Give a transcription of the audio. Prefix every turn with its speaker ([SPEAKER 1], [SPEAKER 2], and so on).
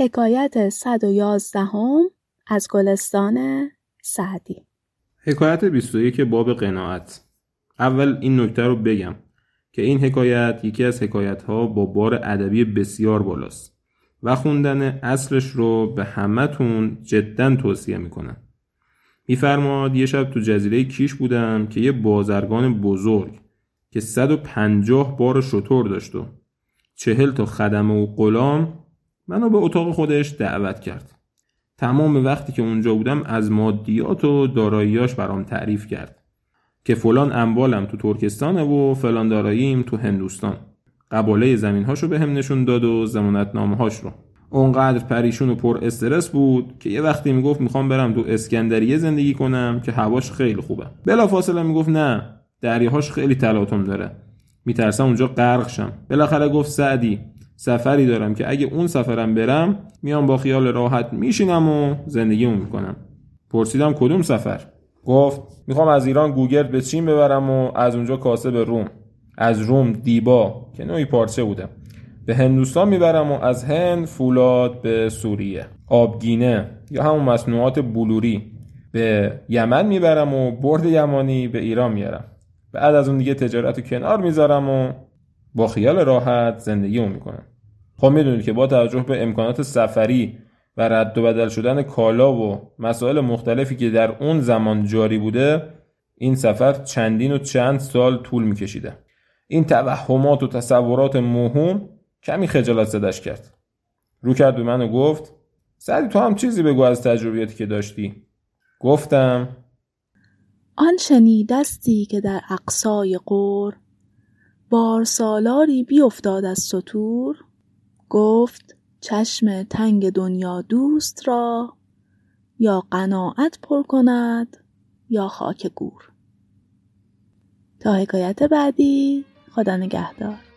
[SPEAKER 1] حکایت 111 هم از گلستان سعدی.
[SPEAKER 2] حکایت 21 باب قناعت. اول این نکته رو بگم که این حکایت یکی از حکایت ها با بار ادبی بسیار بالاست و خوندن اصلش رو به همتون جدا توصیه می‌کنم. میفرماد یه شب تو جزیره کیش بودم که یه بازرگان بزرگ که 150 بار شطور داشت و چهل تا خدمه و غلام منو به اتاق خودش دعوت کرد. تمام وقتی که اونجا بودم از مادیات و داراییاش برام تعریف کرد که فلان اموالم تو ترکستانه و فلان داراییم تو هندوستان. قباله زمین هاشو به هم نشون داد و زمانت نامه هاش رو. اونقدر پریشون و پر استرس بود که یه وقتی می‌گفت می‌خوام برم تو اسکندریه زندگی کنم که هواش خیلی خوبه. بلا فاصله می‌گفت نه دریاهاش خیلی تلاطم داره. میترسم اونجا غرق شم. بالاخره گفت سعدی سفری دارم که اگه اون سفرم برم میام با خیال راحت میشینم و زندگیمو می‌کنم. پرسیدم کدوم سفر؟ گفت می‌خوام از ایران گوگرد به چین ببرم و از اونجا کاسه به روم. از روم دیبا که نوعی پارچه بوده. به هندوستان می‌برم و از هند فولاد به سوریه. آبگینه یا همون مصنوعات بلوری. به یمن می‌برم و برد یمانی به ایران میارم. بعد از اون دیگه تجارت کنار می‌ذارم و با خیال راحت زندگی می‌کنم. خب می‌دونید که با توجه به امکانات سفری و رد و بدل شدن کالا و مسائل مختلفی که در اون زمان جاری بوده این سفر چندین و چند سال طول میکشیده. این توهمات و تصورات موهوم کمی خجالت زدش کرد. رو کرد به من و گفت سعدی تو هم چیزی بگو از تجربیاتی که داشتی. گفتم
[SPEAKER 1] آن شنیدستی که در اقصای قور بار سالاری بیافتاد از سطور؟ گفت چشم تنگ دنیا دوست را یا قناعت پر کند یا خاک گور. تا حکایت بعدی خدا نگهدار.